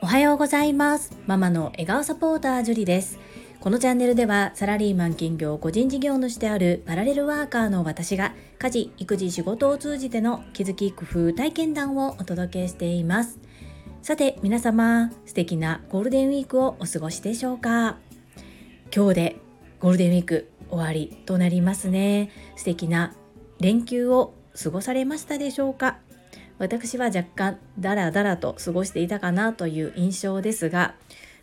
おはようございます。ママの笑顔サポータージュリです。このチャンネルではサラリーマン兼業個人事業主であるパラレルワーカーの私が家事育児仕事を通じての気づき工夫体験談をお届けしています。さて皆様素敵なゴールデンウィークをお過ごしでしょうか？今日でゴールデンウィーク終わりとなりますね。素敵な連休を過ごされましたでしょうか？私は若干ダラダラと過ごしていたかなという印象ですが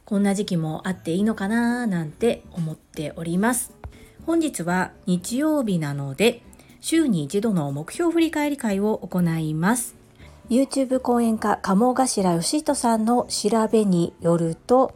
こんな時期もあっていいのかななんて思っております。本日は日曜日なので週に一度の目標振り返り会を行います。YouTube 講演家鴨頭義人さんの調べによると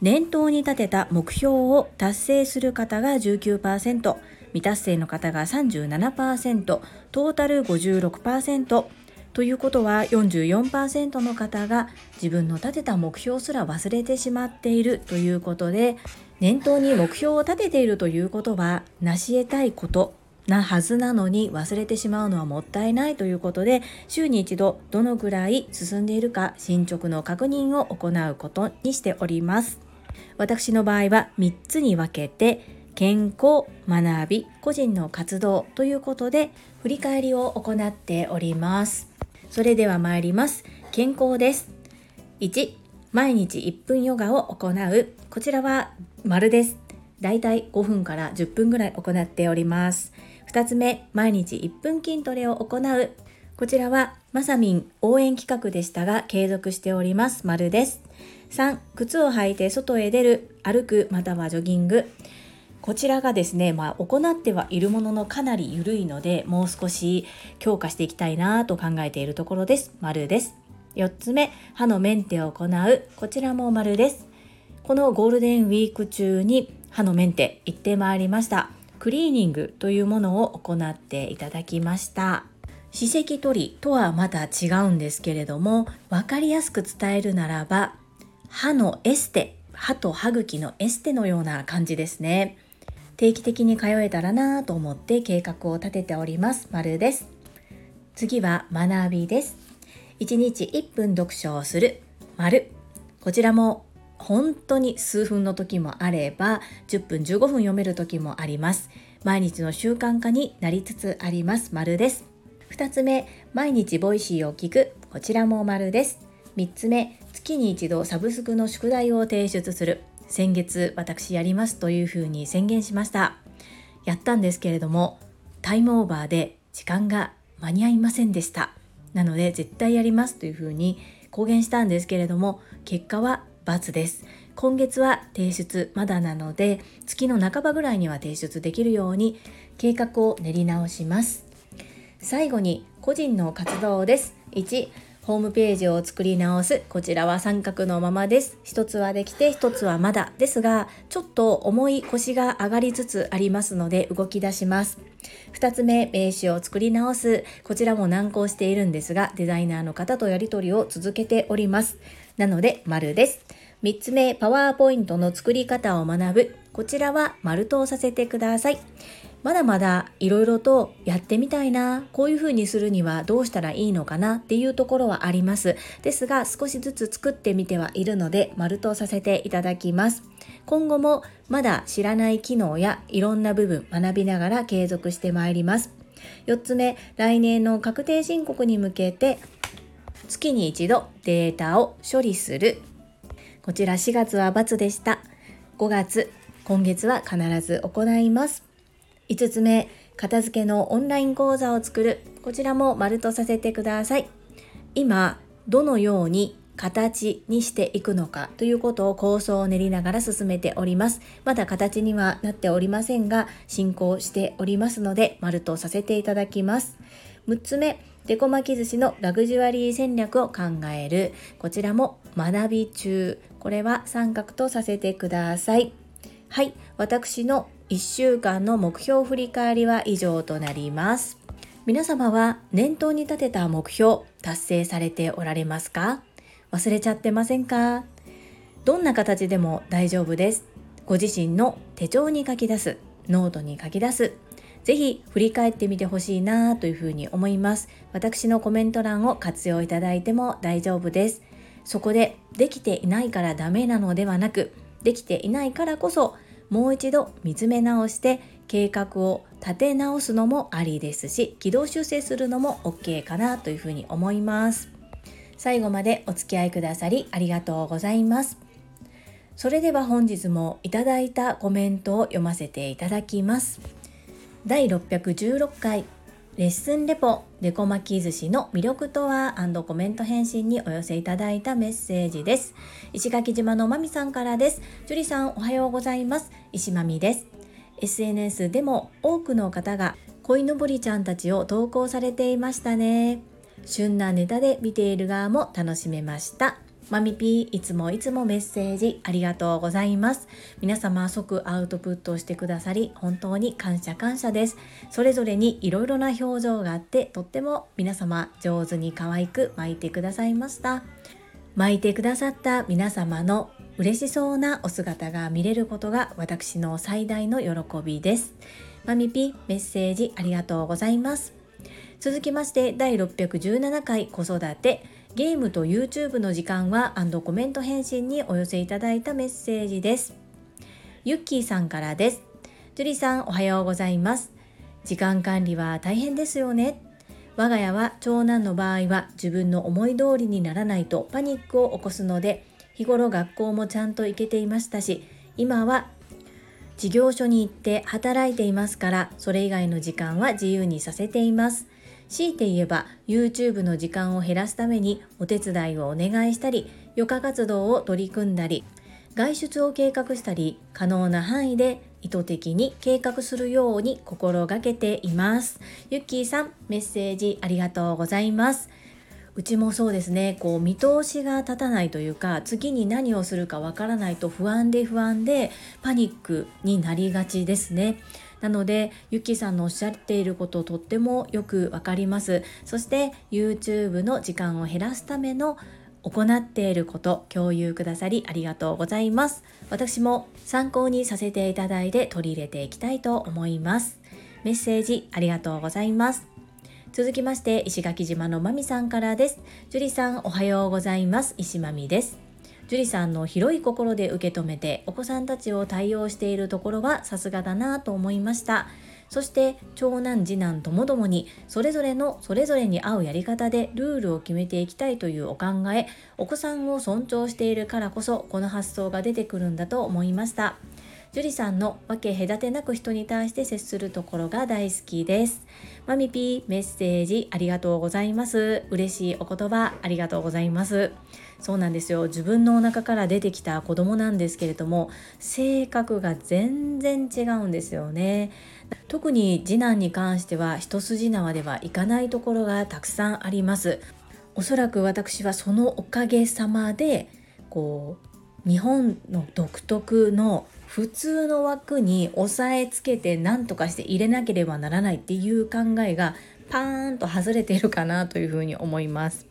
念頭に立てた目標を達成する方が19%未達成の方が37%トータル56%ということは44%の方が自分の立てた目標すら忘れてしまっているということで念頭に目標を立てているということは成し得たいことなはずなのに忘れてしまうのはもったいないということで週に一度どのぐらい進んでいるか進捗の確認を行うことにしております。私の場合は3つに分けて健康、学び、個人の活動ということで振り返りを行っておりますそれでは参ります。健康です。1、毎日1分ヨガを行う。こちらは丸です。だいたい5分から10分ぐらい行っております。2つ目、毎日1分筋トレを行う。こちらはまさみん応援企画でしたが継続しております。丸です。3、靴を履いて外へ出る、歩くまたはジョギング。こちらがですね、まあ、行ってはいるもののかなり緩いのでもう少し強化していきたいなと考えているところです。丸です。4つ目、歯のメンテを行う。こちらも丸です。このゴールデンウィーク中に歯のメンテ行ってまいりました。クリーニングというものを行っていただきました。歯石取りとはまた違うんですけれども、分かりやすく伝えるならば、歯のエステ、歯と歯茎のエステのような感じですね。定期的に通えたらなと思って計画を立てております。丸です。次は学びです。1日1分読書をする。丸。こちらも本当に数分の時もあれば10分15分読める時もあります。毎日の習慣化になりつつあります。丸です。2つ目、毎日 Voicy を聞く。こちらも丸です。3つ目、月に一度サブスクの宿題を提出する。先月私やりますというふうに宣言しました。やったんですけれどもタイムオーバーで時間が間に合いませんでした。なので絶対やりますというふうに公言したんですけれども結果は×です。今月は提出まだなので月の半ばぐらいには提出できるように計画を練り直します。最後に個人の活動です。1ホームページを作り直す。こちらは三角のままです。一つはできて、一つはまだですが、ちょっと重い腰が上がりつつありますので動き出します。二つ目、名刺を作り直す。こちらも難航しているんですが、デザイナーの方とやり取りを続けております。なので、丸です。三つ目、パワーポイントの作り方を学ぶ。こちらは丸とさせてください。まだまだいろいろとやってみたいな、こういうふうにするにはどうしたらいいのかなっていうところはあります。ですが少しずつ作ってみてはいるので丸とさせていただきます。今後もまだ知らない機能やいろんな部分学びながら継続してまいります。4つ目、来年の確定申告に向けて月に一度データを処理する。こちら4月は×でした。5月、今月は必ず行います。5つ目、片付けのオンライン講座を作る。こちらも丸とさせてください。今、どのように形にしていくのかということを構想を練りながら進めております。まだ形にはなっておりませんが、進行しておりますので、丸とさせていただきます。6つ目、デコ巻き寿司のラグジュアリー戦略を考える。こちらも学び中。これは三角とさせてください。はい、私の1週間の目標振り返りは以上となります。皆様は念頭に立てた目標達成されておられますか？忘れちゃってませんか？どんな形でも大丈夫です。ご自身の手帳に書き出す、ノートに書き出す、ぜひ振り返ってみてほしいなというふうに思います。私のコメント欄を活用いただいても大丈夫です。そこでできていないからダメなのではなくできていないからこそもう一度見つめ直して計画を立て直すのもありですし軌道修正するのも OK かなというふうに思います。最後までお付き合いくださりありがとうございます。それでは本日もいただいたコメントを読ませていただきます。第616回。レッスンレポデコ巻き寿司の魅力とはコメント返信にお寄せいただいたメッセージです。石垣島のまみさんからです。樹里さんおはようございます。石まみです。SNS でも多くの方が鯉のぼりちゃんたちを投稿されていましたね。旬なネタで見ている側も楽しめました。マミピーいつもいつもメッセージありがとうございます。皆様即アウトプットしてくださり本当に感謝感謝です。それぞれにいろいろな表情があってとっても皆様上手に可愛く巻いてくださいました。巻いてくださった皆様の嬉しそうなお姿が見れることが私の最大の喜びです。マミピメッセージありがとうございます。続きまして第617回子育て。ゲームと YouTube の時間はコメント返信にお寄せいただいたメッセージです。ユッキーさんからです。ジュリさんおはようございます。時間管理は大変ですよね。我が家は長男の場合は自分の思い通りにならないとパニックを起こすので日頃学校もちゃんと行けていましたし今は事業所に行って働いていますからそれ以外の時間は自由にさせています強いて言えば YouTube の時間を減らすためにお手伝いをお願いしたり余暇活動を取り組んだり外出を計画したり可能な範囲で意図的に計画するように心がけています。ゆっきーさんメッセージありがとうございます。うちもそうですね。こう見通しが立たないというか次に何をするかわからないと不安で不安でパニックになりがちですね。なのでゆきさんのおっしゃっていることとってもよくわかります。そして YouTube の時間を減らすための行っていること共有くださりありがとうございます。私も参考にさせていただいて取り入れていきたいと思います。メッセージありがとうございます。続きまして石垣島のまみさんからです。樹里さんおはようございます。石まみです。樹里さんの広い心で受け止めてお子さんたちを対応しているところはさすがだなと思いました。そして長男次男ともどもにそれぞれのそれぞれに合うやり方でルールを決めていきたいというお考えお子さんを尊重しているからこそこの発想が出てくるんだと思いました。樹里さんの分け隔てなく人に対して接するところが大好きです。マミピーメッセージありがとうございます。嬉しいお言葉ありがとうございます。そうなんですよ。自分のお腹から出てきた子供なんですけれども性格が全然違うんですよね。特に次男に関しては一筋縄ではいかないところがたくさんあります。おそらく私はそのおかげさまでこう日本の独特の普通の枠に押さえつけて何とかして入れなければならないっていう考えがパーンと外れているかなというふうに思います。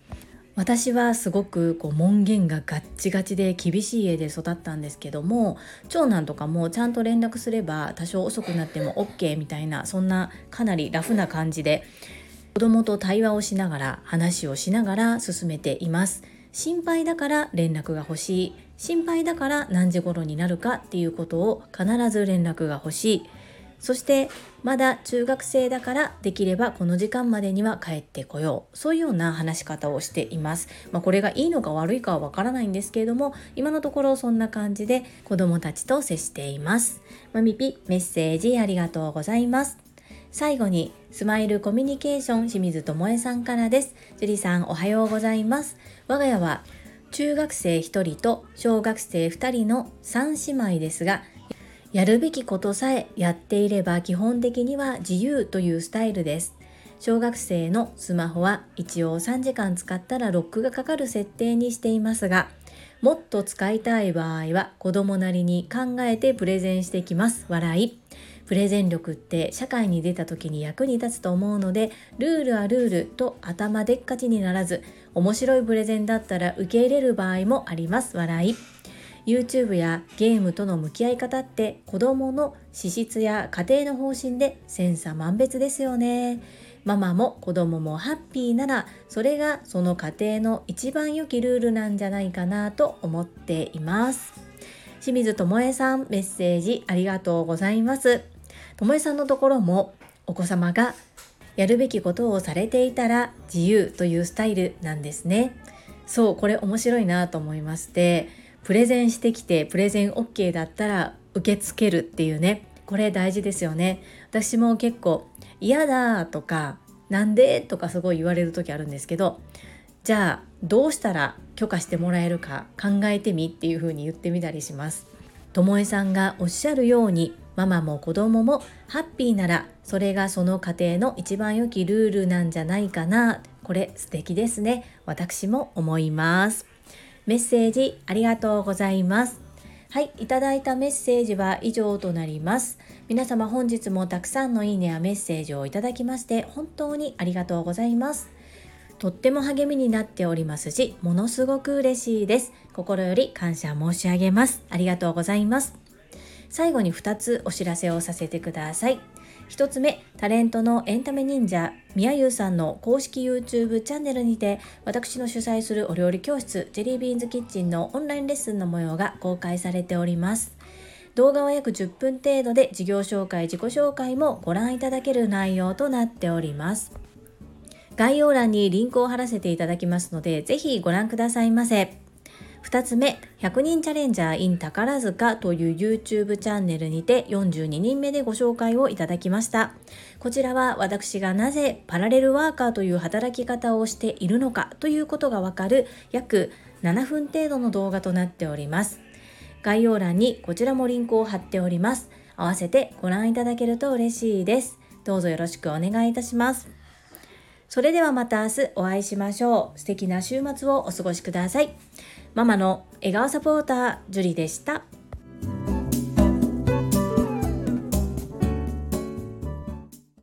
私はすごくこう門限がガッチガチで厳しい家で育ったんですけども長男とかもちゃんと連絡すれば多少遅くなっても OK みたいなそんなかなりラフな感じで子供と対話をしながら話をしながら進めています心配だから連絡が欲しい心配だから何時頃になるかっていうことを必ず連絡が欲しい。そしてまだ中学生だからできればこの時間までには帰ってこよう。そういうような話し方をしています、まあ、これがいいのか悪いかはわからないんですけれども今のところそんな感じで子供たちと接しています。まみぴメッセージありがとうございます。最後にスマイルコミュニケーション清水智恵さんからです。樹里さんおはようございます。我が家は中学生1人と小学生2人の3姉妹ですがやるべきことさえやっていれば基本的には自由というスタイルです。小学生のスマホは一応3時間使ったらロックがかかる設定にしていますが、もっと使いたい場合は子供なりに考えてプレゼンしてきます。笑い。プレゼン力って社会に出た時に役に立つと思うので、ルールはルールと頭でっかちにならず、面白いプレゼンだったら受け入れる場合もあります。笑い。YouTube やゲームとの向き合い方って子供の資質や家庭の方針で千差万別ですよね。ママも子供もハッピーならそれがその家庭の一番良きルールなんじゃないかなと思っています。清水智恵さんメッセージありがとうございます。智恵さんのところもお子様がやるべきことをされていたら自由というスタイルなんですね。そうこれ面白いなと思いましてプレゼンしてきてプレゼン OK だったら受け付けるっていうね。これ大事ですよね。私も結構嫌だとかなんでとかすごい言われる時あるんですけどじゃあどうしたら許可してもらえるか考えてみっていう風に言ってみたりします。ともえさんがおっしゃるようにママも子供もハッピーならそれがその家庭の一番良きルールなんじゃないかな。これ素敵ですね。私も思います。メッセージありがとうございます。はい、いただいたメッセージは以上となります。皆様本日もたくさんのいいねやメッセージをいただきまして本当にありがとうございます。とっても励みになっておりますし、ものすごく嬉しいです。心より感謝申し上げます。ありがとうございます。最後に2つお知らせをさせてください。1つ目、タレントのエンタメ忍者、みやゆうさんの公式 YouTube チャンネルにて、私の主催するお料理教室、ジェリービーンズキッチンのオンラインレッスンの模様が公開されております。動画は約10分程度で事業紹介、自己紹介もご覧いただける内容となっております。概要欄にリンクを貼らせていただきますので、ぜひご覧くださいませ。2つ目、100人チャレンジャー in 宝塚という YouTube チャンネルにて42人目でご紹介をいただきました。こちらは私がなぜパラレルワーカーという働き方をしているのかということがわかる約7分程度の動画となっております。概要欄にこちらもリンクを貼っております。合わせてご覧いただけると嬉しいです。どうぞよろしくお願いいたします。それではまた明日お会いしましょう。素敵な週末をお過ごしください。ママの笑顔サポーター、ジュリでした。